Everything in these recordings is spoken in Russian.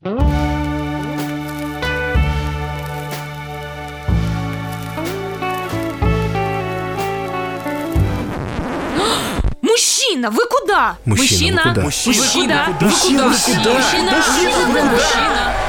Мужчина, вы куда? Мужчина, вы куда? Мужчина, Мужчина, вы куда? Мужчина, Вы вы куда? Мужчина, Мужчина, вы куда?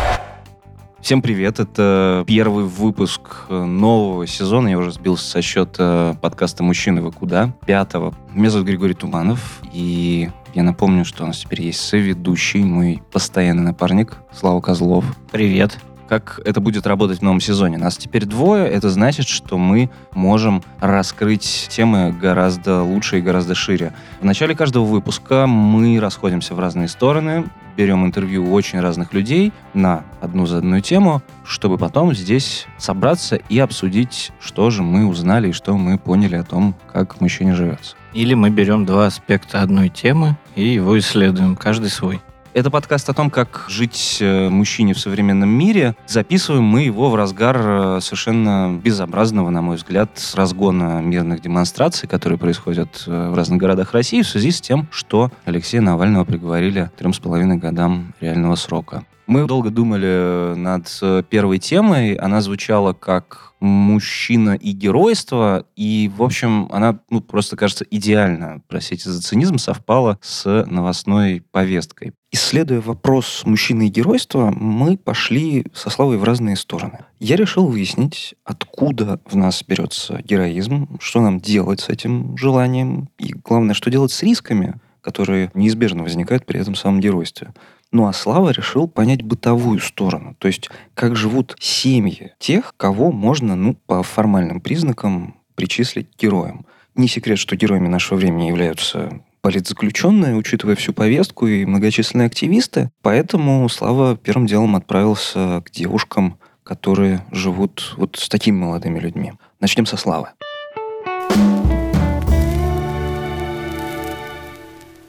Всем привет, это первый выпуск э, нового сезона, я уже сбился со счета подкаста «Мужчины, вы куда?» пятого. Меня зовут Григорий Туманов, и я напомню, что у нас теперь есть соведущий, мой постоянный напарник Слава Козлов. Привет. Как это будет работать в новом сезоне? Нас теперь двое, это значит, что мы можем раскрыть темы гораздо лучше и гораздо шире. В начале каждого выпуска мы расходимся в разные стороны, берем интервью у очень разных людей на одну заданную тему, чтобы потом здесь собраться и обсудить, что же мы узнали и что мы поняли о том, как мужчине живется. Или мы берем два аспекта одной темы и его исследуем, каждый свой. Это подкаст о том, как жить э, мужчине в современном мире. Записываем мы его в разгар э, совершенно безобразного, на мой взгляд, разгона мирных демонстраций, которые происходят э, в разных городах России в связи с тем, что Алексея Навального приговорили трем с половиной годам реального срока. Мы долго думали над э, первой темой. Она звучала как мужчина и геройство. И, в общем, она ну, просто кажется идеально, простите за цинизм, совпала с новостной повесткой. Исследуя вопрос мужчины и геройства, мы пошли со Славой в разные стороны. Я решил выяснить, откуда в нас берется героизм, что нам делать с этим желанием, и главное, что делать с рисками, которые неизбежно возникают при этом самом геройстве. Ну а Слава решил понять бытовую сторону, то есть как живут семьи тех, кого можно, ну, по формальным признакам причислить героям. Не секрет, что героями нашего времени являются политзаключенные, учитывая всю повестку и многочисленные активисты. Поэтому Слава первым делом отправился к девушкам, которые живут вот с такими молодыми людьми. Начнем со Славы.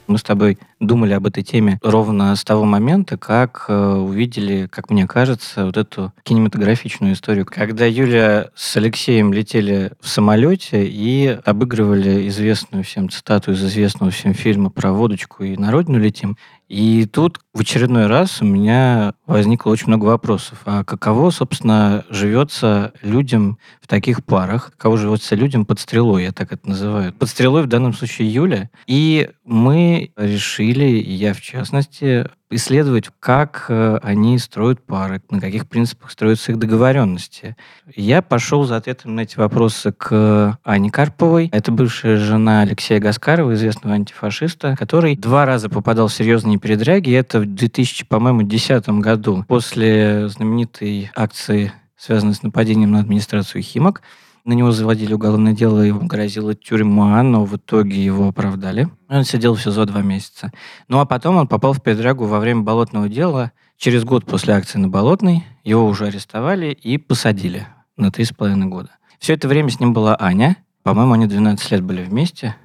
Мы с тобой думали об этой теме ровно с того момента, как э, увидели, как мне кажется, вот эту кинематографичную историю. Когда Юля с Алексеем летели в самолете и обыгрывали известную всем цитату из известного всем фильма про водочку и на родину летим. И тут в очередной раз у меня возникло очень много вопросов. А каково, собственно, живется людям в таких парах? Каково живется людям под стрелой, я так это называю. Под стрелой в данном случае Юля. И мы решили, и я в частности, исследовать, как э, они строят пары, на каких принципах строятся их договоренности. Я пошел за ответом на эти вопросы к Ане Карповой. Это бывшая жена Алексея Гаскарова, известного антифашиста, который два раза попадал в серьезные передряги. Это в 2000, по-моему, 2010 году, после знаменитой акции, связанной с нападением на администрацию Химок. На него заводили уголовное дело, ему грозила тюрьма, но в итоге его оправдали. Он сидел в СИЗО два месяца. Ну а потом он попал в передрягу во время болотного дела. Через год после акции на Болотной его уже арестовали и посадили на три с половиной года. Все это время с ним была Аня. По-моему, они 12 лет были вместе.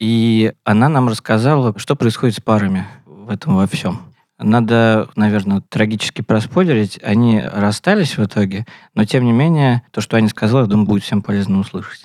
И она нам рассказала, что происходит с парами в этом во всем. Надо, наверное, трагически проспойлерить. Они расстались в итоге, но тем не менее, то, что Аня сказала, я думаю, будет всем полезно услышать.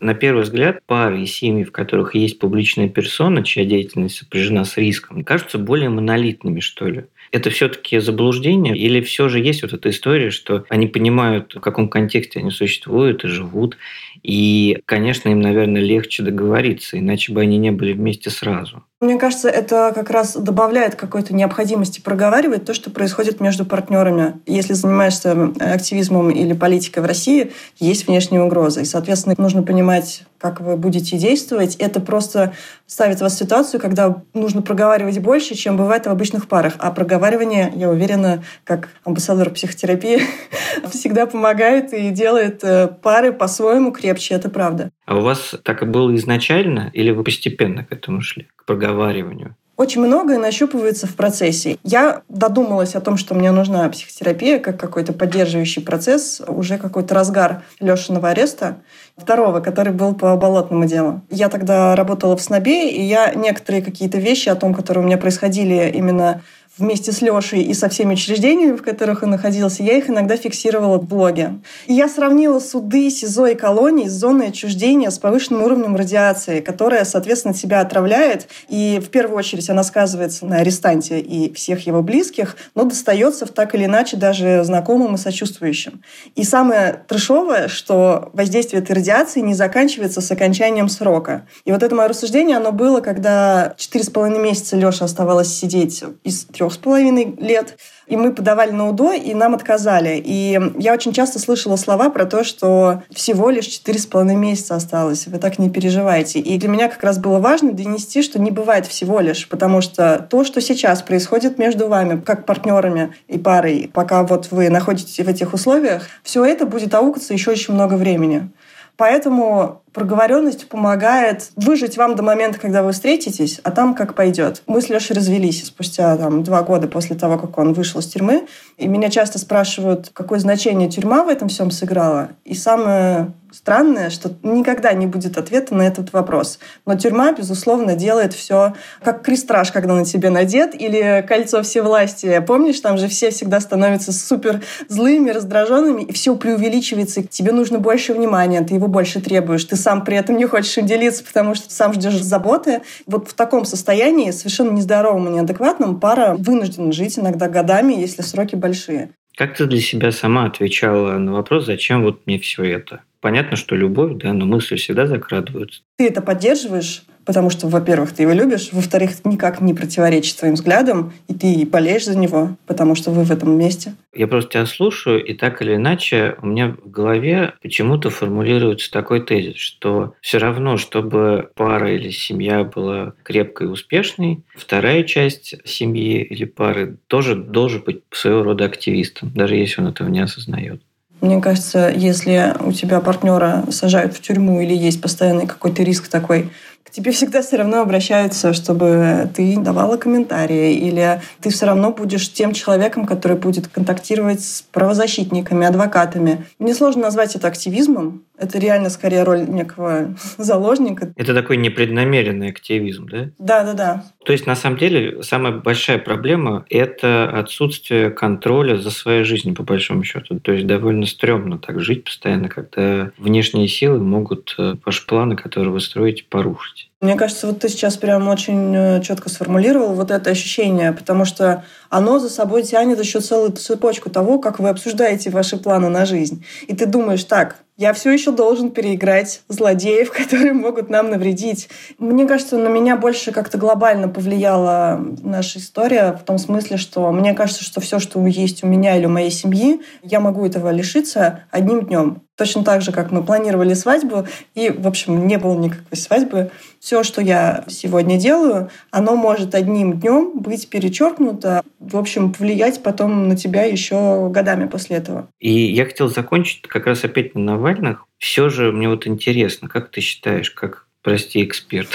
На первый взгляд, пары и семьи, в которых есть публичная персона, чья деятельность сопряжена с риском, кажутся более монолитными, что ли. Это все-таки заблуждение? Или все же есть вот эта история, что они понимают, в каком контексте они существуют и живут, и, конечно, им, наверное, легче договориться, иначе бы они не были вместе сразу. Мне кажется, это как раз добавляет какой-то необходимости проговаривать то, что происходит между партнерами. Если занимаешься активизмом или политикой в России, есть внешние угрозы. И, соответственно, нужно понимать, как вы будете действовать. Это просто ставит вас в ситуацию, когда нужно проговаривать больше, чем бывает в обычных парах. А проговаривание, я уверена, как амбассадор психотерапии, всегда помогает и делает э, пары по-своему крепче. Это правда. А у вас так и было изначально, или вы постепенно к этому шли, проговариванию? Очень многое нащупывается в процессе. Я додумалась о том, что мне нужна психотерапия как какой-то поддерживающий процесс, уже какой-то разгар Лешиного ареста, второго, который был по болотному делу. Я тогда работала в СНОБе, и я некоторые какие-то вещи о том, которые у меня происходили именно вместе с Лешей и со всеми учреждениями, в которых он находился, я их иногда фиксировала в блоге. И я сравнила суды, СИЗО и колонии с зоной отчуждения с повышенным уровнем радиации, которая, соответственно, себя отравляет. И в первую очередь она сказывается на арестанте и всех его близких, но достается в так или иначе даже знакомым и сочувствующим. И самое трешовое, что воздействие этой радиации не заканчивается с окончанием срока. И вот это мое рассуждение, оно было, когда четыре с половиной месяца Леша оставалось сидеть из трех с половиной лет. И мы подавали на УДО, и нам отказали. И я очень часто слышала слова про то, что всего лишь четыре с половиной месяца осталось. Вы так не переживайте. И для меня как раз было важно донести, что не бывает всего лишь, потому что то, что сейчас происходит между вами, как партнерами и парой, пока вот вы находитесь в этих условиях, все это будет аукаться еще очень много времени. Поэтому проговоренность помогает выжить вам до момента, когда вы встретитесь, а там как пойдет. Мы с Лешей развелись спустя там, два года после того, как он вышел из тюрьмы. И меня часто спрашивают, какое значение тюрьма в этом всем сыграла. И самое странное, что никогда не будет ответа на этот вопрос. Но тюрьма, безусловно, делает все как крестраж, когда на тебе надет, или кольцо всевластия. Помнишь, там же все всегда становятся супер злыми, раздраженными, и все преувеличивается, и тебе нужно больше внимания, ты его больше требуешь, ты сам при этом не хочешь им делиться, потому что сам ждешь заботы. Вот в таком состоянии, совершенно нездоровом и неадекватном, пара вынуждена жить иногда годами, если сроки большие. Как ты для себя сама отвечала на вопрос, зачем вот мне все это? Понятно, что любовь, да, но мысли всегда закрадываются. Ты это поддерживаешь, потому что, во-первых, ты его любишь, во-вторых, никак не противоречит твоим взглядам, и ты болеешь за него, потому что вы в этом месте. Я просто тебя слушаю, и так или иначе у меня в голове почему-то формулируется такой тезис, что все равно, чтобы пара или семья была крепкой и успешной, вторая часть семьи или пары тоже должен быть своего рода активистом, даже если он этого не осознает. Мне кажется, если у тебя партнера сажают в тюрьму или есть постоянный какой-то риск такой, к тебе всегда все равно обращаются, чтобы ты давала комментарии, или ты все равно будешь тем человеком, который будет контактировать с правозащитниками, адвокатами. Мне сложно назвать это активизмом. Это реально скорее роль некого заложника. Это такой непреднамеренный активизм, да? Да, да, да. То есть, на самом деле, самая большая проблема – это отсутствие контроля за своей жизнью, по большому счету. То есть, довольно стрёмно так жить постоянно, когда внешние силы могут э, ваши планы, которые вы строите, порушить. Мне кажется, вот ты сейчас прям очень э, четко сформулировал вот это ощущение, потому что оно за собой тянет еще целую цепочку того, как вы обсуждаете ваши планы на жизнь. И ты думаешь, так, я все еще должен переиграть злодеев, которые могут нам навредить. Мне кажется, на меня больше как-то глобально повлияла наша история в том смысле, что мне кажется, что все, что есть у меня или у моей семьи, я могу этого лишиться одним днем. Точно так же, как мы планировали свадьбу, и, в общем, не было никакой свадьбы. Все, что я сегодня делаю, оно может одним днем быть перечеркнуто, в общем, повлиять потом на тебя еще годами после этого. И я хотел закончить как раз опять на Навальных. Все же мне вот интересно, как ты считаешь, как, прости, эксперт,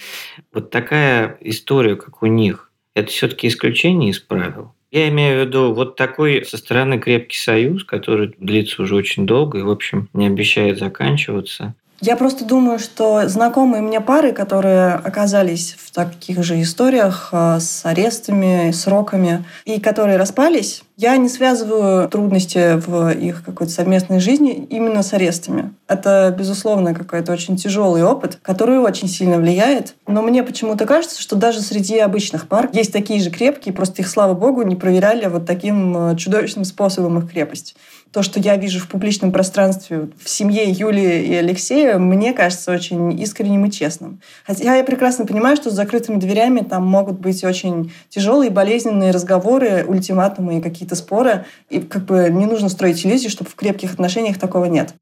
вот такая история, как у них, это все-таки исключение из правил? Я имею в виду вот такой со стороны крепкий союз, который длится уже очень долго и, в общем, не обещает заканчиваться. Я просто думаю, что знакомые мне пары, которые оказались в таких же историях э, с арестами, сроками, и которые распались, я не связываю трудности в их какой-то совместной жизни именно с арестами. Это, безусловно, какой-то очень тяжелый опыт, который очень сильно влияет. Но мне почему-то кажется, что даже среди обычных пар есть такие же крепкие, просто их, слава богу, не проверяли вот таким э, чудовищным способом их крепость то, что я вижу в публичном пространстве в семье Юлии и Алексея, мне кажется очень искренним и честным. Хотя я прекрасно понимаю, что с закрытыми дверями там могут быть очень тяжелые, болезненные разговоры, ультиматумы и какие-то споры. И как бы не нужно строить иллюзии, что в крепких отношениях такого нет.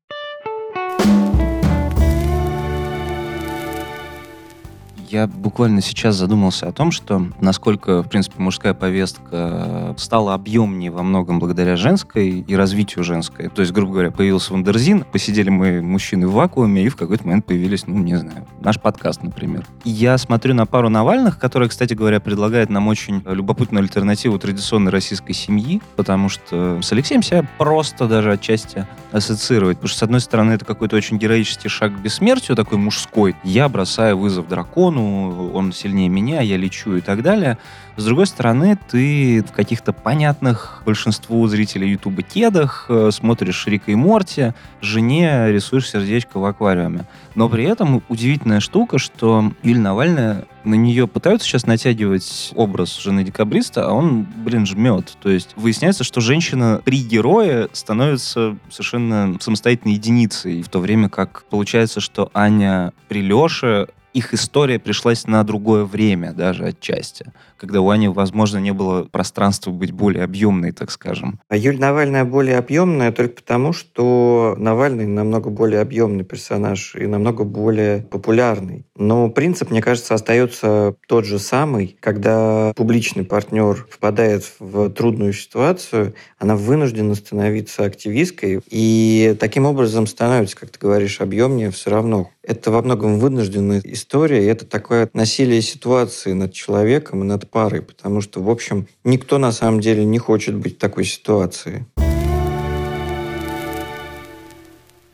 Я буквально сейчас задумался о том, что насколько, в принципе, мужская повестка стала объемнее во многом благодаря женской и развитию женской. То есть, грубо говоря, появился Вандерзин, посидели мы, мужчины, в вакууме, и в какой-то момент появились, ну, не знаю, наш подкаст, например. Я смотрю на пару Навальных, которая, кстати говоря, предлагает нам очень любопытную альтернативу традиционной российской семьи, потому что с Алексеем себя просто даже отчасти ассоциировать. Потому что, с одной стороны, это какой-то очень героический шаг к бессмертию, такой мужской. Я бросаю вызов дракону, сторону, он сильнее меня, я лечу и так далее. С другой стороны, ты в каких-то понятных большинству зрителей Ютуба кедах э, смотришь Рика и Морти, жене рисуешь сердечко в аквариуме. Но при этом удивительная штука, что Юлия Навальная, на нее пытаются сейчас натягивать образ жены декабриста, а он, блин, жмет. То есть выясняется, что женщина при герое становится совершенно самостоятельной единицей, в то время как получается, что Аня при Леше их история пришлась на другое время даже отчасти, когда у Ани, возможно, не было пространства быть более объемной, так скажем. А Юль Навальная более объемная только потому, что Навальный намного более объемный персонаж и намного более популярный. Но принцип, мне кажется, остается тот же самый. Когда публичный партнер впадает в трудную ситуацию, она вынуждена становиться активисткой и таким образом становится, как ты говоришь, объемнее все равно. Это во многом вынужденная история, и это такое насилие ситуации над человеком и над парой, потому что, в общем, никто на самом деле не хочет быть в такой ситуации.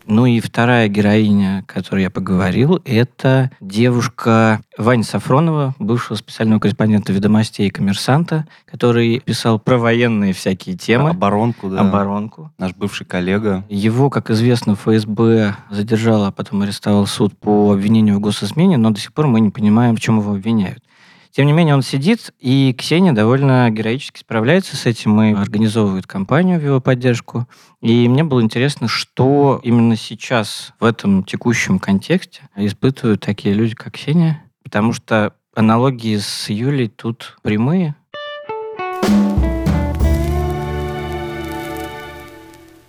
Ну и вторая героиня, о которой я поговорил, это девушка Ваня Сафронова, бывшего специального корреспондента «Ведомостей» и «Коммерсанта», который писал про военные всякие темы. Оборонку, да. Оборонку. Наш бывший коллега. Его, как известно, ФСБ задержал, а потом арестовал суд по обвинению в госизмене, но до сих пор мы не понимаем, в чем его обвиняют. Тем не менее, он сидит, и Ксения довольно героически справляется с этим и организовывает кампанию в его поддержку. И мне было интересно, что именно сейчас в этом текущем контексте испытывают такие люди, как Ксения. Потому что аналогии с Юлей тут прямые.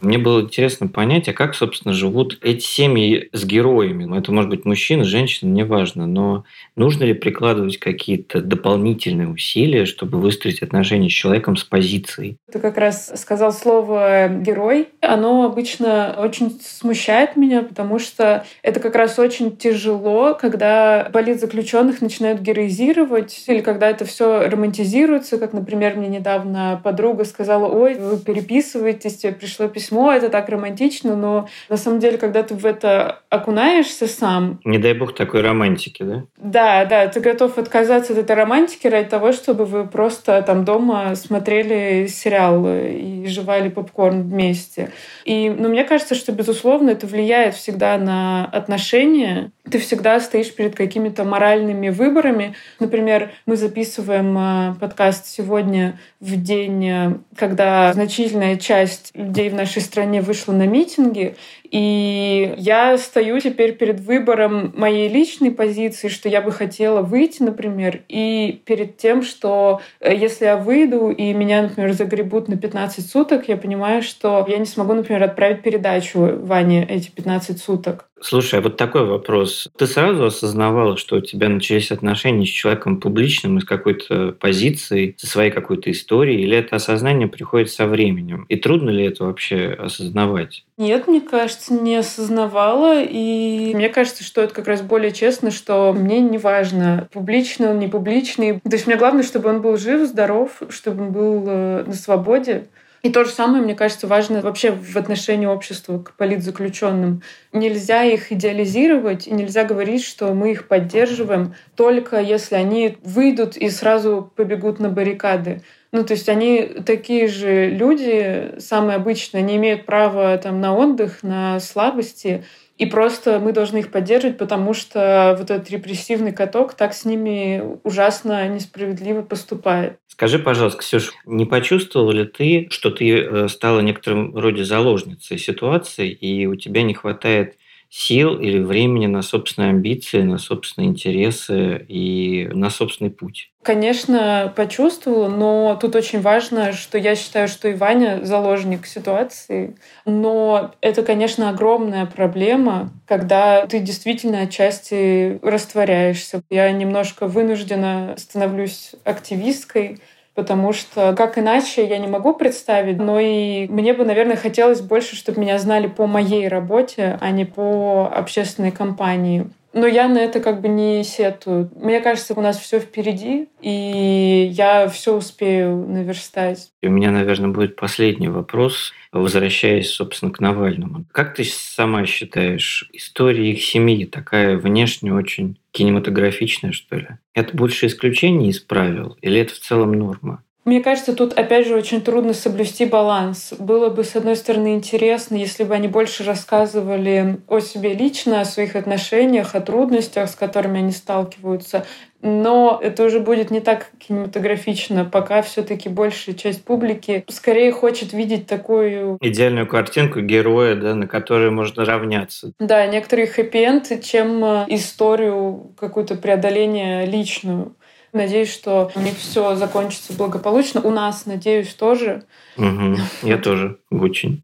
Мне было интересно понять, а как, собственно, живут эти семьи с героями. Это может быть мужчина, женщина, неважно. Но нужно ли прикладывать какие-то дополнительные усилия, чтобы выстроить отношения с человеком с позицией? Ты как раз сказал слово «герой». Оно обычно очень смущает меня, потому что это как раз очень тяжело, когда политзаключенных начинают героизировать, или когда это все романтизируется, как, например, мне недавно подруга сказала, ой, вы переписываетесь, тебе пришло письмо письмо, это так романтично, но на самом деле, когда ты в это окунаешься сам... Не дай бог такой романтики, да? Да, да, ты готов отказаться от этой романтики ради того, чтобы вы просто там дома смотрели сериал и жевали попкорн вместе. И, ну, мне кажется, что, безусловно, это влияет всегда на отношения. Ты всегда стоишь перед какими-то моральными выборами. Например, мы записываем э, подкаст сегодня в день, э, когда значительная часть людей в нашей стране вышла на митинги, и я стою теперь перед выбором моей личной позиции, что я бы хотела выйти, например, и перед тем, что э, если я выйду и меня, например, загребут на 15 суток, я понимаю, что я не смогу, например, отправить передачу Ване эти 15 суток. Слушай, а вот такой вопрос. Ты сразу осознавала, что у тебя начались отношения с человеком публичным, из какой-то позиции, со своей какой-то историей, или это осознание приходит со временем? И трудно ли это вообще осознавать? Нет, мне кажется, не осознавала. И мне кажется, что это как раз более честно, что мне не важно, публичный он, не публичный. То есть мне главное, чтобы он был жив, здоров, чтобы он был э, на свободе. И то же самое, мне кажется, важно вообще в отношении общества к политзаключенным. Нельзя их идеализировать и нельзя говорить, что мы их поддерживаем только если они выйдут и сразу побегут на баррикады. Ну, то есть они такие же люди, самые обычные, они имеют право там, на отдых, на слабости, и просто мы должны их поддерживать, потому что вот этот репрессивный каток так с ними ужасно несправедливо поступает. Скажи, пожалуйста, Ксюш, не почувствовала ли ты, что ты э, стала некоторым роде заложницей ситуации, и у тебя не хватает сил или времени на собственные амбиции, на собственные интересы и на собственный путь? Конечно, почувствовала, но тут очень важно, что я считаю, что и Ваня заложник ситуации. Но это, конечно, огромная проблема, когда ты действительно отчасти растворяешься. Я немножко вынуждена становлюсь активисткой, потому что как иначе я не могу представить, но и мне бы, наверное, хотелось больше, чтобы меня знали по моей работе, а не по общественной кампании. Но я на это как бы не сетую. Мне кажется, у нас все впереди, и я все успею наверстать. И у меня, наверное, будет последний вопрос, возвращаясь, собственно, к Навальному. Как ты сама считаешь, история их семьи такая внешне очень кинематографичное, что ли? Это больше исключение из правил или это в целом норма? Мне кажется, тут опять же очень трудно соблюсти баланс. Было бы, с одной стороны, интересно, если бы они больше рассказывали о себе лично, о своих отношениях, о трудностях, с которыми они сталкиваются. Но это уже будет не так кинематографично, пока все-таки большая часть публики скорее хочет видеть такую... Идеальную картинку героя, да, на которой можно равняться. Да, некоторые хэппи чем э, историю какую-то преодоления личную. Надеюсь, что у них все закончится благополучно. У нас, надеюсь, тоже. Угу. Я тоже очень.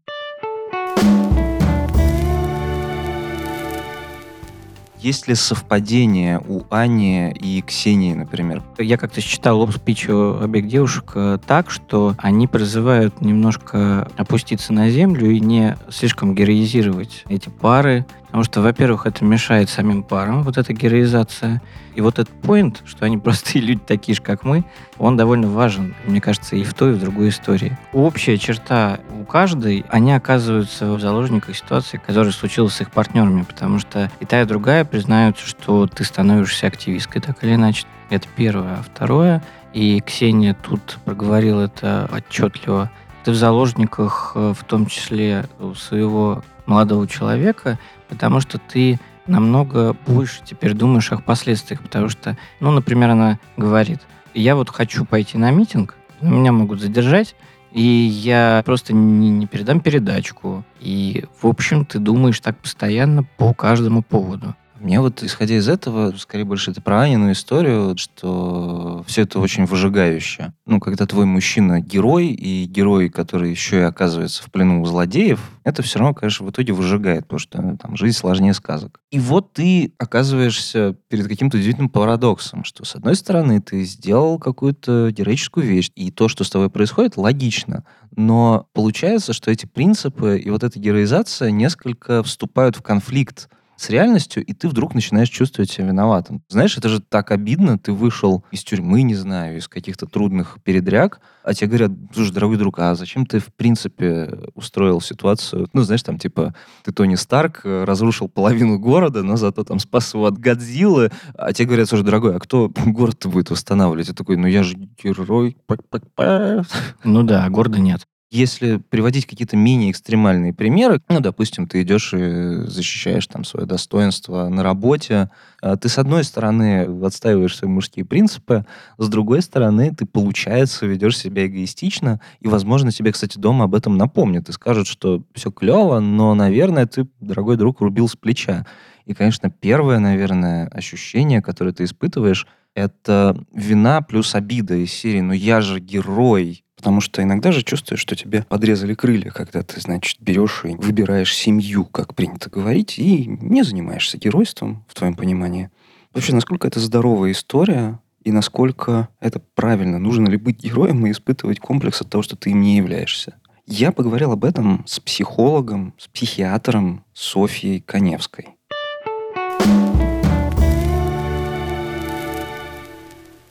Есть ли совпадение у Ани и Ксении, например? Я как-то читал лоб-спичу обеих девушек э, так, что они призывают немножко опуститься на землю и не слишком героизировать эти пары, Потому что, во-первых, это мешает самим парам, вот эта героизация. И вот этот поинт, что они простые люди такие же, как мы, он довольно важен, мне кажется, и в той, и в другой истории. Общая черта у каждой, они оказываются в заложниках ситуации, которая случилась с их партнерами, потому что и та, и другая признаются, что ты становишься активисткой, так или иначе. Это первое. А второе, и Ксения тут проговорила это отчетливо, ты в заложниках, э, в том числе у своего молодого человека, потому что ты намного больше теперь думаешь о последствиях, потому что, ну, например, она говорит, я вот хочу пойти на митинг, но меня могут задержать, и я просто не, не передам передачку. И, в общем, ты думаешь так постоянно по каждому поводу. Мне вот, исходя из этого, скорее больше это про Анину историю, что все это очень выжигающе. Ну, когда твой мужчина герой, и герой, который еще и оказывается в плену у злодеев, это все равно, конечно, в итоге выжигает, потому что ну, там жизнь сложнее сказок. И вот ты оказываешься перед каким-то удивительным парадоксом, что, с одной стороны, ты сделал какую-то героическую вещь, и то, что с тобой происходит, логично. Но получается, что эти принципы и вот эта героизация несколько вступают в конфликт с реальностью, и ты вдруг начинаешь чувствовать себя виноватым. Знаешь, это же так обидно. Ты вышел из тюрьмы, не знаю, из каких-то трудных передряг, а тебе говорят, слушай, дорогой друг, а зачем ты, в принципе, устроил ситуацию? Ну, знаешь, там, типа, ты Тони Старк, э, разрушил половину города, но зато там спас его от Годзиллы, а тебе говорят, слушай, дорогой, а кто город-то будет восстанавливать? Я такой, ну я же герой. Ну да, а города нет. Если приводить какие-то менее экстремальные примеры, ну, допустим, ты идешь и защищаешь там свое достоинство на работе, а ты, с одной стороны, отстаиваешь свои мужские принципы, с другой стороны, ты, получается, ведешь себя эгоистично, и, возможно, тебе, кстати, дома об этом напомнят и скажут, что все клево, но, наверное, ты, дорогой друг, рубил с плеча. И, конечно, первое, наверное, ощущение, которое ты испытываешь, это вина плюс обида из серии «Ну я же герой, Потому что иногда же чувствуешь, что тебе подрезали крылья, когда ты, значит, берешь и выбираешь семью, как принято говорить, и не занимаешься геройством, в твоем понимании. Вообще, насколько это здоровая история, и насколько это правильно? Нужно ли быть героем и испытывать комплекс от того, что ты им не являешься? Я поговорил об этом с психологом, с психиатром Софьей Коневской.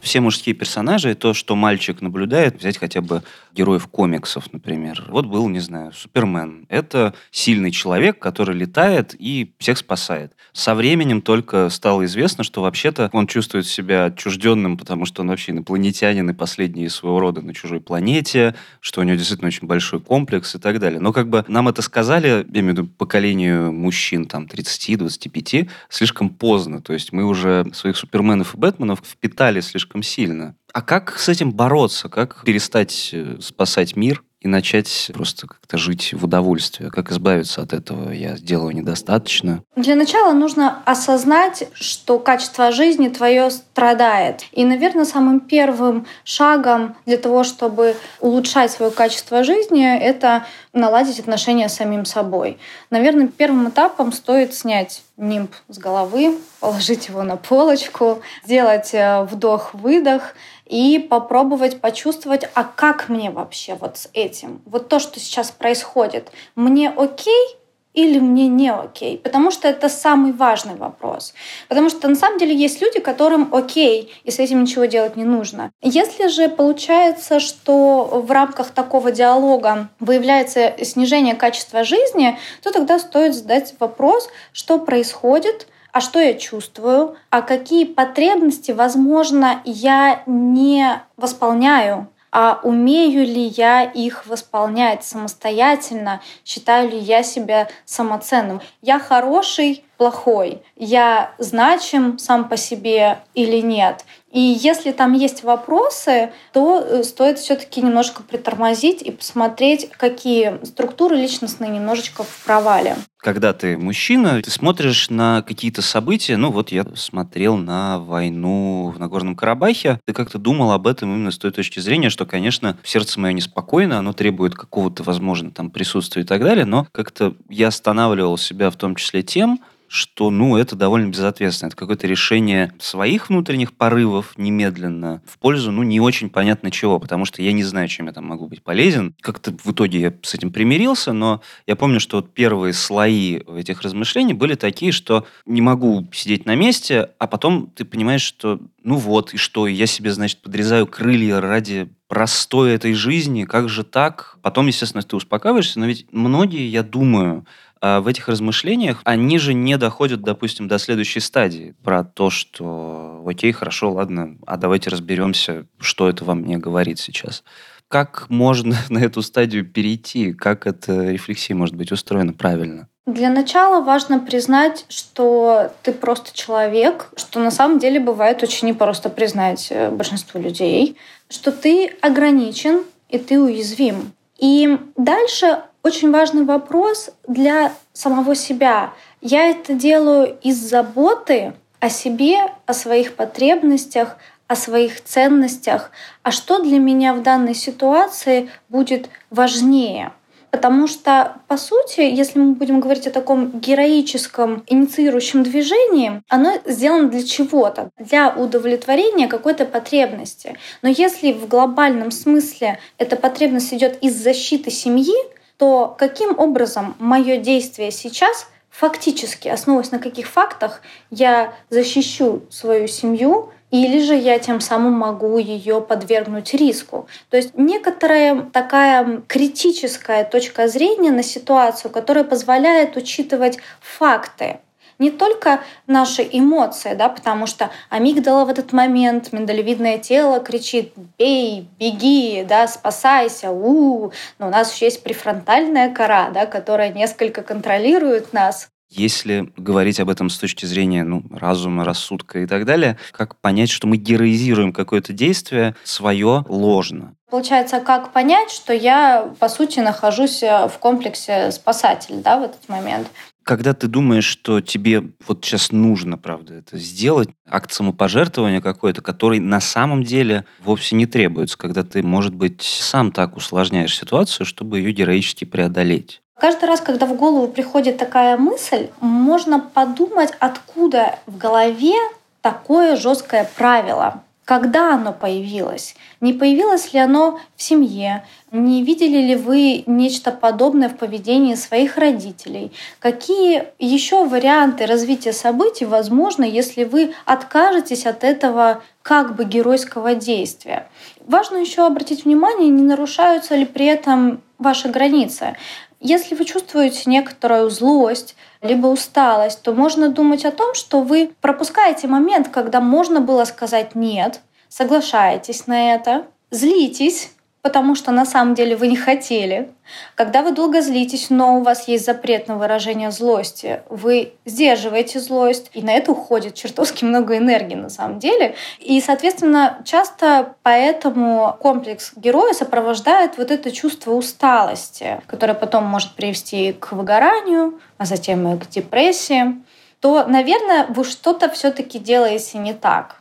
Все мужские персонажи, то, что мальчик наблюдает, взять хотя бы героев комиксов, например. Вот был, не знаю, Супермен. Это сильный человек, который летает и всех спасает. Со временем только стало известно, что вообще-то он чувствует себя отчужденным, потому что он вообще инопланетянин и последний из своего рода на чужой планете, что у него действительно очень большой комплекс и так далее. Но как бы нам это сказали, я имею в виду поколению мужчин там 30-25, слишком поздно. То есть мы уже своих Суперменов и Бэтменов впитали слишком слишком сильно. А как с этим бороться? Как перестать э, спасать мир и начать просто как-то жить в удовольствии? Как избавиться от этого? Я сделаю недостаточно. Для начала нужно осознать, что качество жизни твое страдает. И, наверное, самым первым шагом для того, чтобы улучшать свое качество жизни, это наладить отношения с самим собой. Наверное, первым этапом стоит снять нимб с головы, положить его на полочку, сделать э, вдох-выдох и попробовать почувствовать, а как мне вообще вот с этим? Вот то, что сейчас происходит, мне окей или мне не окей? Потому что это самый важный вопрос. Потому что на самом деле есть люди, которым окей, и с этим ничего делать не нужно. Если же получается, что в рамках такого диалога выявляется снижение качества жизни, то тогда стоит задать вопрос, что происходит, а что я чувствую, а какие потребности, возможно, я не восполняю, а умею ли я их восполнять самостоятельно, считаю ли я себя самоценным. Я хороший, плохой, я значим сам по себе или нет. И если там есть вопросы, то э, стоит все-таки немножко притормозить и посмотреть, какие структуры личностные немножечко в провале. Когда ты мужчина, ты смотришь на какие-то события, ну вот я смотрел на войну в Нагорном Карабахе, ты как-то думал об этом именно с той точки зрения, что, конечно, сердце мое неспокойно, оно требует какого-то, возможно, там присутствия и так далее, но как-то я останавливал себя в том числе тем, что, ну, это довольно безответственно. Это какое-то решение своих внутренних порывов немедленно в пользу, ну, не очень понятно чего, потому что я не знаю, чем я там могу быть полезен. Как-то в итоге я с этим примирился, но я помню, что вот первые слои этих размышлений были такие, что не могу сидеть на месте, а потом ты понимаешь, что ну вот, и что, я себе, значит, подрезаю крылья ради простой этой жизни, как же так? Потом, естественно, ты успокаиваешься, но ведь многие, я думаю, в этих размышлениях они же не доходят, допустим, до следующей стадии про то, что окей, хорошо, ладно, а давайте разберемся, что это вам мне говорит сейчас. Как можно на эту стадию перейти? Как эта рефлексия может быть устроена правильно? Для начала важно признать, что ты просто человек, что на самом деле бывает очень непросто признать э, большинству людей, что ты ограничен и ты уязвим. И дальше очень важный вопрос для самого себя. Я это делаю из заботы о себе, о своих потребностях, о своих ценностях. А что для меня в данной ситуации будет важнее? Потому что, по сути, если мы будем говорить о таком героическом инициирующем движении, оно сделано для чего-то, для удовлетворения какой-то потребности. Но если в глобальном смысле эта потребность идет из защиты семьи, то каким образом мое действие сейчас фактически, основываясь на каких фактах, я защищу свою семью, или же я тем самым могу ее подвергнуть риску. То есть некоторая такая критическая точка зрения на ситуацию, которая позволяет учитывать факты, не только наши эмоции, да, потому что амигдала в этот момент, миндалевидное тело кричит «бей, беги, да, спасайся, у, -у. но у нас еще есть префронтальная кора, да, которая несколько контролирует нас. Если говорить об этом с точки зрения ну, разума, рассудка и так далее, как понять, что мы героизируем какое-то действие свое ложно? Получается, как понять, что я, по сути, нахожусь в комплексе спасатель да, в этот момент? Когда ты думаешь, что тебе вот сейчас нужно, правда, это сделать, акт самопожертвования какой-то, который на самом деле вовсе не требуется, когда ты, может быть, сам так усложняешь ситуацию, чтобы ее героически преодолеть. Каждый раз, когда в голову приходит такая мысль, можно подумать, откуда в голове такое жесткое правило. Когда оно появилось? Не появилось ли оно в семье? Не видели ли вы нечто подобное в поведении своих родителей? Какие еще варианты развития событий возможны, если вы откажетесь от этого как бы геройского действия? Важно еще обратить внимание, не нарушаются ли при этом ваши границы. Если вы чувствуете некоторую злость, либо усталость, то можно думать о том, что вы пропускаете момент, когда можно было сказать «нет», соглашаетесь на это, злитесь, потому что на самом деле вы не хотели. Когда вы долго злитесь, но у вас есть запрет на выражение злости, вы сдерживаете злость, и на это уходит чертовски много энергии на самом деле. И, соответственно, часто поэтому комплекс героя сопровождает вот это чувство усталости, которое потом может привести к выгоранию, а затем и к депрессии то, наверное, вы что-то все-таки делаете не так.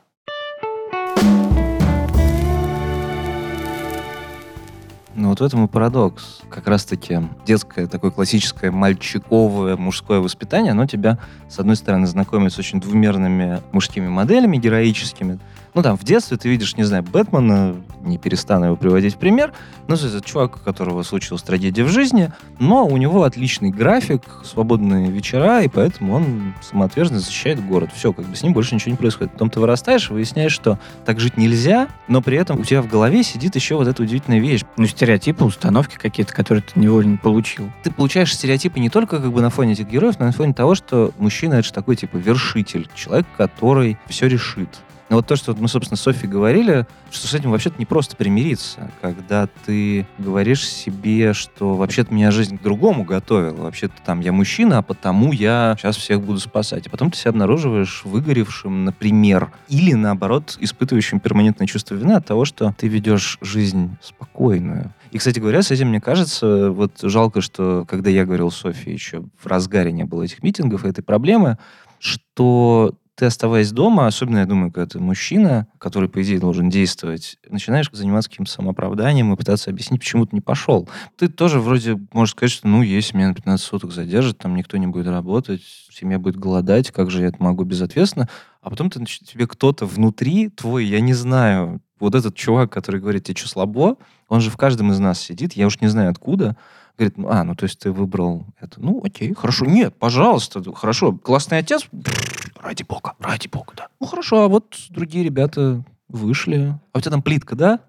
Ну вот в этом и парадокс. Как раз-таки детское, такое классическое мальчиковое мужское воспитание, оно тебя, с одной стороны, знакомит с очень двумерными мужскими моделями героическими, Ну, там, в детстве ты видишь, не знаю, Бэтмена, не перестану его приводить в пример, но это чувак, у которого случилась трагедия в жизни, но у него отличный график, свободные вечера, и поэтому он самоотверженно защищает город. Все, как бы с ним больше ничего не происходит. Потом ты вырастаешь выясняешь, что так жить нельзя, но при этом у тебя в голове сидит еще вот эта удивительная вещь. Ну, стереотипы, установки какие-то, которые ты невольно получил. Ты получаешь стереотипы не только как бы на фоне этих героев, но на фоне того, что мужчина это же такой типа вершитель, человек, который все решит. Но вот то, что мы, собственно, с Софьей говорили, что с этим вообще-то не просто примириться, когда ты говоришь себе, что вообще-то меня жизнь к другому готовила, вообще-то там я мужчина, а потому я сейчас всех буду спасать. И потом ты себя обнаруживаешь выгоревшим, например, или, наоборот, испытывающим перманентное чувство вины от того, что ты ведешь жизнь спокойную. И, кстати говоря, с этим, мне кажется, вот жалко, что когда я говорил Софии еще в разгаре не было этих митингов и этой проблемы, что ты, оставаясь дома, особенно, я думаю, когда ты мужчина, который, по идее, должен действовать, начинаешь заниматься каким-то самооправданием и пытаться объяснить, почему ты не пошел. Ты тоже вроде можешь сказать, что, ну, если меня на 15 суток задержат, там никто не будет работать, семья будет голодать, как же я это могу безответственно? А потом ты, тебе кто-то внутри твой, я не знаю, вот этот чувак, который говорит, тебе что, слабо? Он же в каждом из нас сидит, я уж не знаю откуда, Говорит, а, ну то есть ты выбрал это. Ну, окей, хорошо. Нет, пожалуйста, хорошо. Классный отец, ради бога, ради бога, да. Ну хорошо, а вот другие ребята вышли. А у тебя там плитка, да?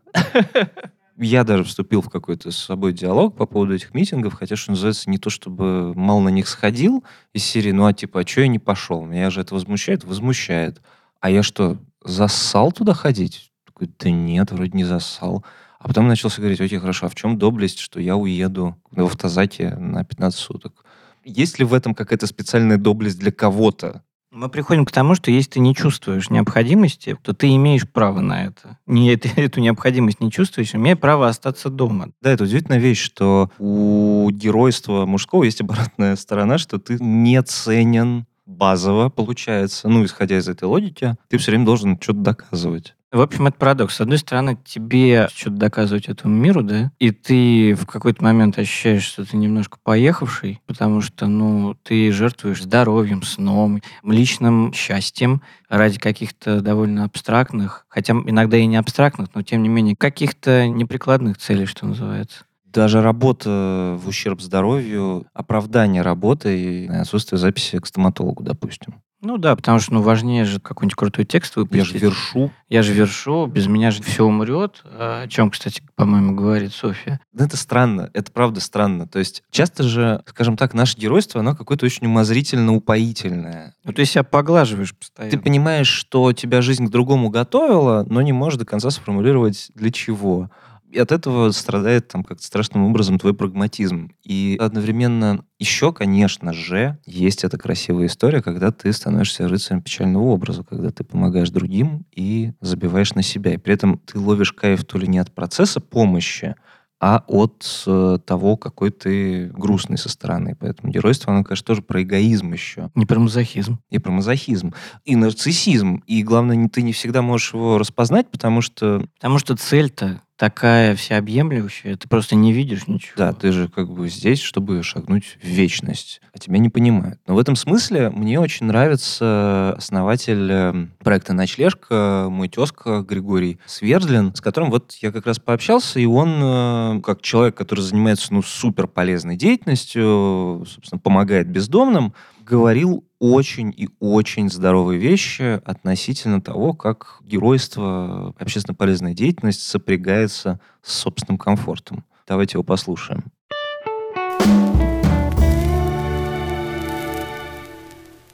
Я даже вступил в какой-то с собой диалог по поводу этих митингов, хотя, что называется, не то чтобы мало на них сходил из серии, ну а типа, а что я не пошел? Меня же это возмущает? Возмущает. А я что, зассал туда ходить? Такой, да нет, вроде не зассал. А потом начался говорить, окей, хорошо, а в чем доблесть, что я уеду в автозаке на 15 суток? Есть ли в этом какая-то специальная доблесть для кого-то? Мы приходим к тому, что если ты не чувствуешь необходимости, то ты имеешь право на это. Не ты эту необходимость не чувствуешь, имея право остаться дома. Да, это удивительная вещь, что у геройства мужского есть обратная сторона, что ты не ценен базово, получается, ну, исходя из этой логики, ты все время должен что-то доказывать. В общем, это парадокс. С одной стороны, тебе что-то доказывать этому миру, да, и ты в какой-то момент ощущаешь, что ты немножко поехавший, потому что, ну, ты жертвуешь здоровьем, сном, личным счастьем ради каких-то довольно абстрактных, хотя иногда и не абстрактных, но тем не менее каких-то неприкладных целей, что называется даже работа в ущерб здоровью, оправдание работы и отсутствие записи к стоматологу, допустим. Ну да, потому что ну, важнее же какой-нибудь крутой текст выпустить. Я же вершу. Я же вершу, без меня же все умрет. О чем, кстати, по-моему, говорит Софья. Да это странно, это правда странно. То есть часто же, скажем так, наше геройство, оно какое-то очень умозрительно-упоительное. Ну ты себя поглаживаешь постоянно. Ты понимаешь, что тебя жизнь к другому готовила, но не можешь до конца сформулировать для чего. И от этого страдает там как-то страшным образом твой прагматизм. И одновременно еще, конечно же, есть эта красивая история, когда ты становишься рыцарем печального образа, когда ты помогаешь другим и забиваешь на себя. И при этом ты ловишь кайф то ли не от процесса помощи, а от э, того, какой ты грустный со стороны. Поэтому геройство, оно, конечно, тоже про эгоизм еще. Не про мазохизм. И про мазохизм. И нарциссизм. И главное, ты не всегда можешь его распознать, потому что... Потому что цель-то такая всеобъемлющая, ты просто не видишь ничего. Да, ты же как бы здесь, чтобы шагнуть в вечность, а тебя не понимают. Но в этом смысле мне очень нравится основатель эм, проекта «Ночлежка», мой тезка Григорий Свердлин, с которым вот я как раз пообщался, и он, э, как человек, который занимается ну, супер полезной деятельностью, собственно, помогает бездомным, говорил очень и очень здоровые вещи относительно того, как геройство, общественно полезная деятельность сопрягается с собственным комфортом. Давайте его послушаем.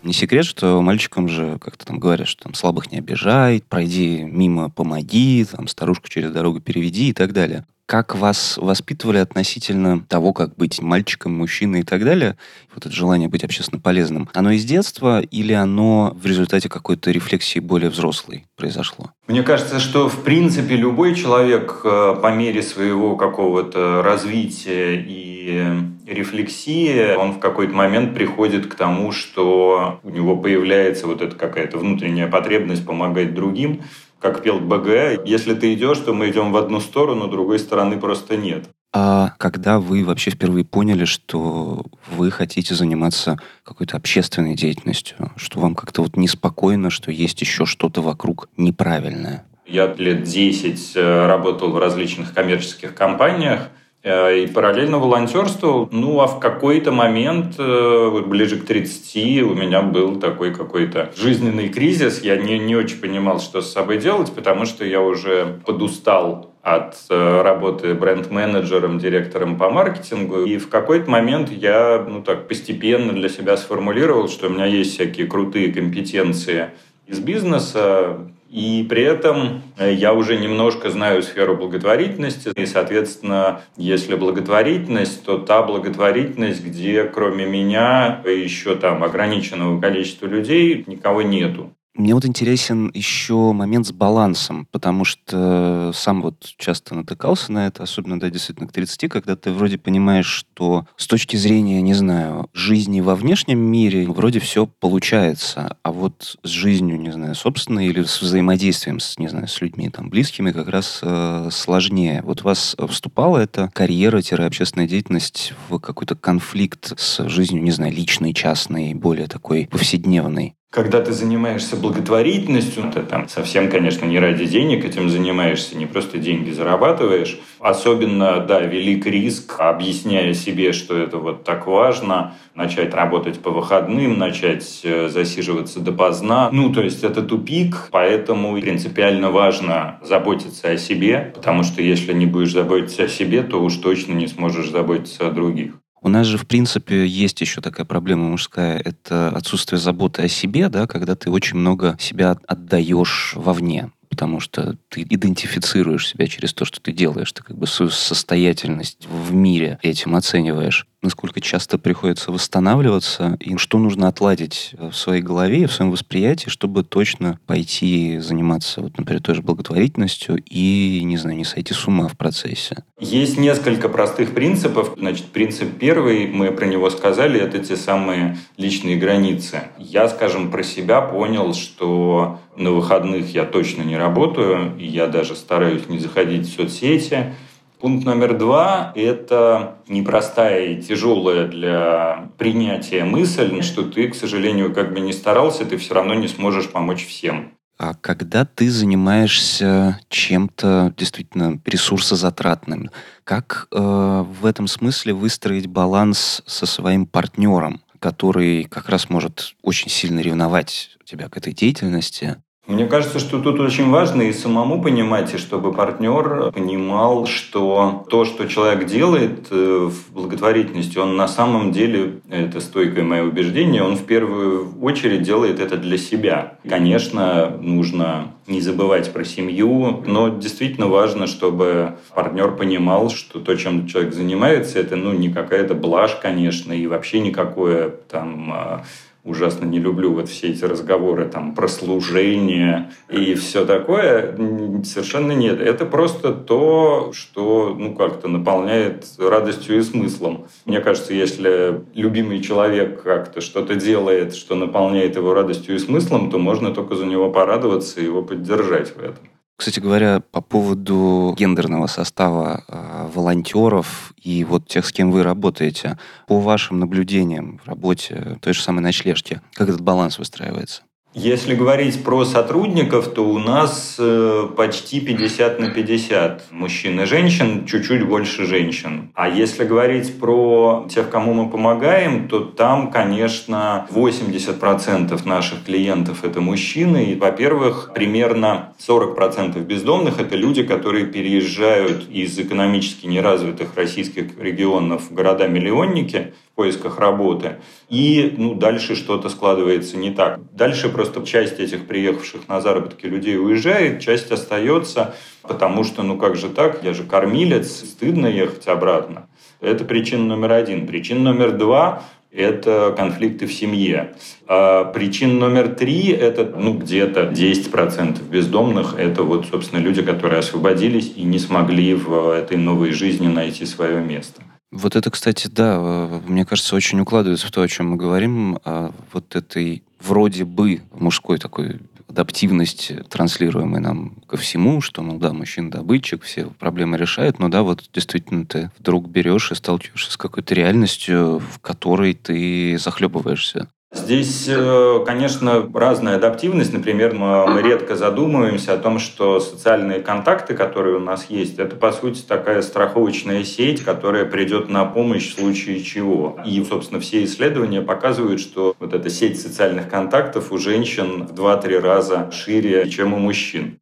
Не секрет, что мальчикам же как-то там говорят, что там слабых не обижай, пройди мимо, помоги, там старушку через дорогу переведи и так далее как вас воспитывали относительно того, как быть мальчиком, мужчиной и так далее, вот это желание быть общественно полезным, оно из детства или оно в результате какой-то рефлексии более взрослой произошло? Мне кажется, что в принципе любой человек э, по мере своего какого-то развития и рефлексии, он в какой-то момент приходит к тому, что у него появляется вот эта какая-то внутренняя потребность помогать другим, как пел БГ, если ты идешь, то мы идем в одну сторону, другой стороны просто нет. А когда вы вообще впервые поняли, что вы хотите заниматься какой-то общественной деятельностью, что вам как-то вот неспокойно, что есть еще что-то вокруг неправильное? Я лет 10 э, работал в различных коммерческих компаниях, и параллельно волонтерствовал. Ну, а в какой-то момент, э, вот ближе к 30, у меня был такой какой-то жизненный кризис. Я не, не очень понимал, что с собой делать, потому что я уже подустал от работы бренд-менеджером, директором по маркетингу. И в какой-то момент я, ну так, постепенно для себя сформулировал, что у меня есть всякие крутые компетенции из бизнеса, и при этом э, я уже немножко знаю сферу благотворительности. И, соответственно, если благотворительность, то та благотворительность, где кроме меня еще там ограниченного количества людей никого нету. Мне вот интересен еще момент с балансом, потому что сам вот часто натыкался на это, особенно, да, действительно, к 30, когда ты вроде понимаешь, что с точки зрения, не знаю, жизни во внешнем мире вроде все получается, а вот с жизнью, не знаю, собственной или с взаимодействием с, не знаю, с людьми там близкими как раз э, сложнее. Вот у вас вступала эта карьера-общественная деятельность в какой-то конфликт с жизнью, не знаю, личной, частной, более такой повседневной? Когда ты занимаешься благотворительностью, ты там совсем, конечно, не ради денег этим занимаешься, не просто деньги зарабатываешь. Особенно, да, велик риск, объясняя себе, что это вот так важно, начать работать по выходным, начать э, засиживаться допоздна. Ну, то есть это тупик, поэтому принципиально важно заботиться о себе, потому что если не будешь заботиться о себе, то уж точно не сможешь заботиться о других. У нас же, в принципе, есть еще такая проблема мужская. Это отсутствие заботы о себе, да, когда ты очень много себя отдаешь вовне потому что ты идентифицируешь себя через то, что ты делаешь. Ты как бы свою состоятельность в мире этим оцениваешь насколько часто приходится восстанавливаться, и что нужно отладить в своей голове и в своем восприятии, чтобы точно пойти заниматься, вот, например, той же благотворительностью и, не знаю, не сойти с ума в процессе. Есть несколько простых принципов. Значит, принцип первый, мы про него сказали, это те самые личные границы. Я, скажем, про себя понял, что на выходных я точно не работаю, и я даже стараюсь не заходить в соцсети, Пункт номер два – это непростая и тяжелая для принятия мысль, что ты, к сожалению, как бы не старался, ты все равно не сможешь помочь всем. А когда ты занимаешься чем-то действительно ресурсозатратным, как э, в этом смысле выстроить баланс со своим партнером, который как раз может очень сильно ревновать тебя к этой деятельности, мне кажется, что тут очень важно и самому понимать, и чтобы партнер понимал, что то, что человек делает э, в благотворительности, он на самом деле, это стойкое мое убеждение, он в первую очередь делает это для себя. Конечно, нужно не забывать про семью, но действительно важно, чтобы партнер понимал, что то, чем человек занимается, это ну, не какая-то блажь, конечно, и вообще никакое там а, ужасно не люблю вот все эти разговоры там про служение и все такое. Совершенно нет. Это просто то, что ну как-то наполняет радостью и смыслом. Мне кажется, если любимый человек как-то что-то делает, что наполняет его радостью и смыслом, то можно только за него порадоваться и его поддержать в этом. Кстати говоря, по поводу гендерного состава э, волонтеров и вот тех, с кем вы работаете, по вашим наблюдениям в работе той же самой ночлежки, как этот баланс выстраивается? Если говорить про сотрудников, то у нас э, почти 50 на 50 мужчин и женщин, чуть-чуть больше женщин. А если говорить про тех, кому мы помогаем, то там, конечно, 80% наших клиентов – это мужчины. И, во-первых, примерно 40% бездомных – это люди, которые переезжают из экономически неразвитых российских регионов в города-миллионники – поисках работы. И ну, дальше что-то складывается не так. Дальше просто часть этих приехавших на заработки людей уезжает, часть остается, потому что, ну как же так, я же кормилец, стыдно ехать обратно. Это причина номер один. Причина номер два это конфликты в семье. А причина номер три – это ну, где-то 10% бездомных. Это вот, собственно, люди, которые освободились и не смогли в этой новой жизни найти свое место. Вот это, кстати, да, мне кажется, очень укладывается в то, о чем мы говорим, о вот этой вроде бы мужской такой адаптивность, транслируемая нам ко всему, что, ну да, мужчина-добытчик, все проблемы решает, но да, вот действительно ты вдруг берешь и сталкиваешься с какой-то реальностью, в которой ты захлебываешься. Здесь, э, конечно, разная адаптивность. Например, мы, редко задумываемся о том, что социальные контакты, которые у нас есть, это, по сути, такая страховочная сеть, которая придет на помощь в случае чего. И, собственно, все исследования показывают, что вот эта сеть социальных контактов у женщин в 2-3 раза шире, чем у мужчин.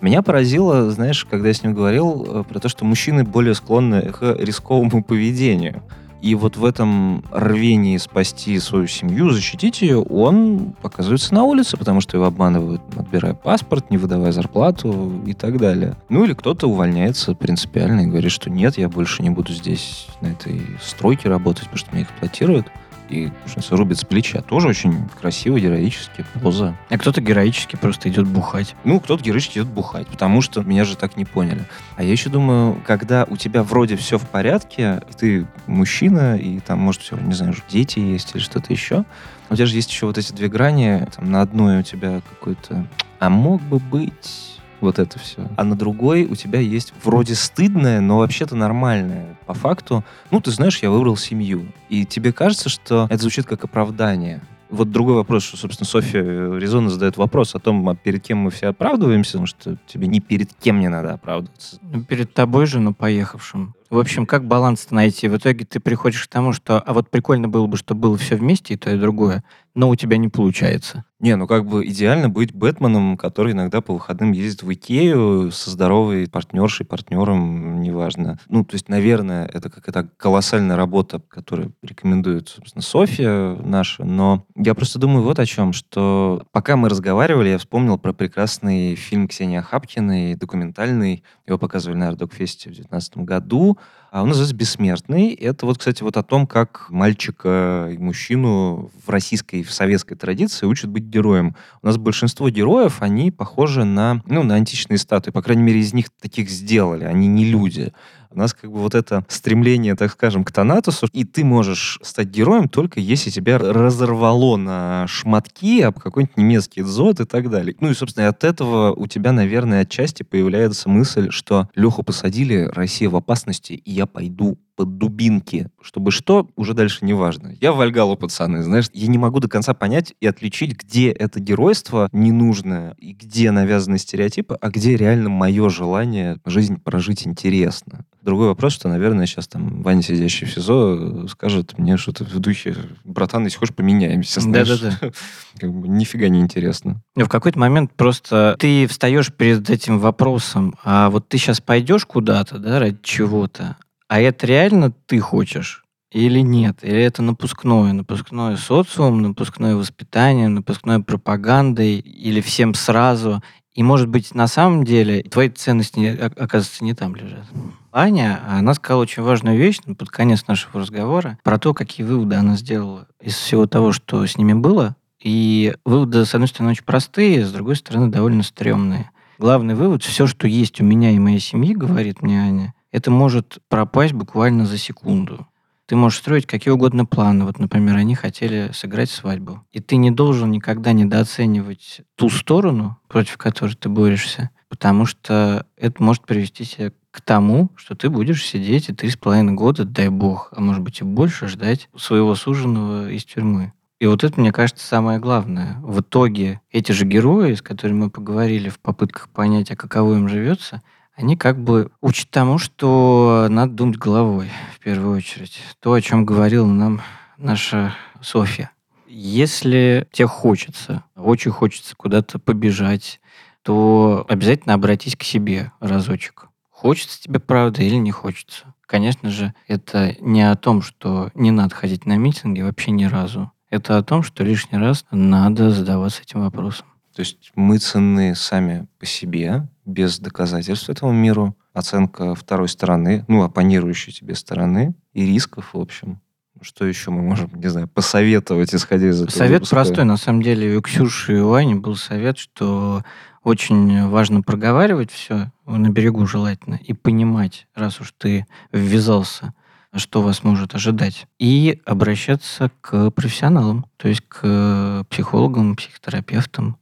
Меня поразило, знаешь, когда я с ним говорил, э, про то, что мужчины более склонны к рисковому поведению. И вот в этом рвении спасти свою семью, защитить ее, он показывается на улице, потому что его обманывают, отбирая паспорт, не выдавая зарплату и так далее. Ну или кто-то увольняется принципиально и говорит, что нет, я больше не буду здесь на этой стройке работать, потому что меня эксплуатируют и что рубит с плеча. Тоже очень красиво, героически, поза. А кто-то героически просто идет бухать. Ну, кто-то героически идет бухать, потому что меня же так не поняли. А я еще думаю, когда у тебя вроде все в порядке, ты мужчина, и там, может, все, не знаю, дети есть или что-то еще, у тебя же есть еще вот эти две грани, там на одной у тебя какой-то «а мог бы быть...» вот это все. А на другой у тебя есть вроде стыдное, но вообще-то нормальное. По факту, ну, ты знаешь, я выбрал семью. И тебе кажется, что это звучит как оправдание. Вот другой вопрос, что, собственно, Софья резонно задает вопрос о том, а перед кем мы все оправдываемся, потому что тебе ни перед кем не надо оправдываться. Ну, перед тобой же, но поехавшим. В общем, как баланс найти? В итоге ты приходишь к тому, что а вот прикольно было бы, чтобы было все вместе, и то, и другое, но у тебя не получается. Не, ну как бы идеально быть Бэтменом, который иногда по выходным ездит в Икею со здоровой партнершей, партнером, неважно. Ну, то есть, наверное, это какая-то колоссальная работа, которую рекомендует, собственно, Софья наша. Но я просто думаю вот о чем, что пока мы разговаривали, я вспомнил про прекрасный фильм Ксении Хапкиной, документальный. Его показывали на Ардокфесте в 2019 году. А он называется «Бессмертный». Это вот, кстати, вот о том, как мальчика и мужчину в российской, в советской традиции учат быть героем. У нас большинство героев, они похожи на, ну, на античные статуи. По крайней мере, из них таких сделали. Они не люди. У нас как бы вот это стремление, так скажем, к Танатусу, и ты можешь стать героем только если тебя разорвало на шматки об какой-нибудь немецкий дзот и так далее. Ну и, собственно, от этого у тебя, наверное, отчасти появляется мысль, что Леху посадили, Россия в опасности, и я пойду под дубинки, чтобы что, уже дальше не важно. Я Вальгалу, пацаны, знаешь, я не могу до конца понять и отличить, где это геройство ненужное, и где навязаны стереотипы, а где реально мое желание жизнь прожить интересно. Другой вопрос, что, наверное, сейчас там Ваня, сидящий в СИЗО, скажет мне что-то в духе, братан, если хочешь, поменяемся. Да-да-да. Как бы нифига не интересно. В какой-то момент просто ты встаешь перед этим вопросом, а вот ты сейчас пойдешь куда-то, да, ради чего-то, а это реально ты хочешь? Или нет? Или это напускное? Напускное социум, напускное воспитание, напускное пропагандой или всем сразу? И, может быть, на самом деле твои ценности, оказывается, не там лежат. Аня, она сказала очень важную вещь под конец нашего разговора про то, какие выводы она сделала из всего того, что с ними было. И выводы, с одной стороны, очень простые, с другой стороны, довольно стрёмные. Главный вывод, все, что есть у меня и моей семьи, говорит мне Аня, это может пропасть буквально за секунду. Ты можешь строить какие угодно планы. Вот, например, они хотели сыграть свадьбу. И ты не должен никогда недооценивать ту сторону, против которой ты борешься, потому что это может привести тебя к тому, что ты будешь сидеть и три с половиной года, дай бог, а может быть и больше, ждать своего суженого из тюрьмы. И вот это, мне кажется, самое главное. В итоге эти же герои, с которыми мы поговорили в попытках понять, а каково им живется, они как бы учат тому, что надо думать головой, в первую очередь. То, о чем говорила нам наша Софья. Если тебе хочется, очень хочется куда-то побежать, то обязательно обратись к себе разочек. Хочется тебе правда или не хочется. Конечно же, это не о том, что не надо ходить на митинги вообще ни разу. Это о том, что лишний раз надо задаваться этим вопросом. То есть мы ценны сами по себе, без доказательств этому миру, оценка второй стороны, ну, оппонирующей тебе стороны и рисков, в общем. Что еще мы можем, не знаю, посоветовать, исходя из этого Совет выпуска? простой. На самом деле у Ксюши и у Ани был совет, что очень важно проговаривать все на берегу желательно и понимать, раз уж ты ввязался что вас может ожидать. И обращаться к профессионалам, то есть к психологам, психотерапевтам,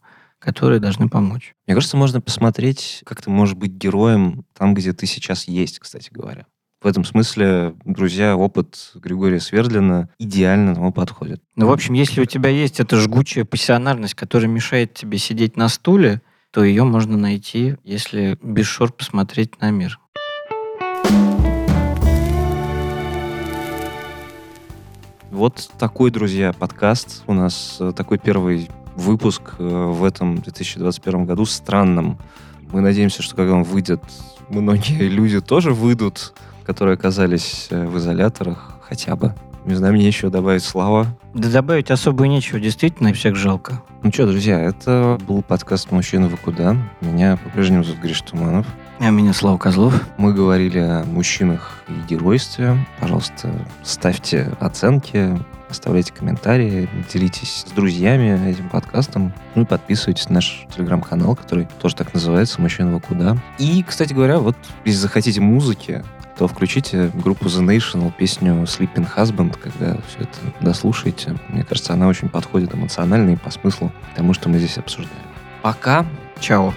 которые должны помочь. Мне кажется, можно посмотреть, как ты можешь быть героем там, где ты сейчас есть, кстати говоря. В этом смысле, друзья, опыт Григория Свердлина идеально тому подходит. Ну, в общем, если у тебя есть эта жгучая пассионарность, которая мешает тебе сидеть на стуле, то ее можно найти, если без шор посмотреть на мир. Вот такой, друзья, подкаст. У нас э, такой первый выпуск э, в этом 2021 году странным. Мы надеемся, что когда он выйдет, многие люди тоже выйдут, которые оказались э, в изоляторах хотя бы. Не знаю, мне еще добавить слава. Да добавить особо нечего, действительно, всех жалко. Ну что, друзья, это был подкаст «Мужчина, вы куда?». Меня по-прежнему зовут Гриш Туманов. А меня Слава Козлов. Мы говорили о мужчинах и геройстве. Пожалуйста, ставьте оценки, оставляйте комментарии, делитесь с друзьями этим подкастом. Ну и подписывайтесь на наш телеграм-канал, который тоже так называется «Мужчина вы куда?». И, кстати говоря, вот если захотите музыки, то включите группу The National, песню Sleeping Husband, когда все это дослушаете. Мне кажется, она очень подходит эмоционально и по смыслу тому, что мы здесь обсуждаем. Пока. Чао.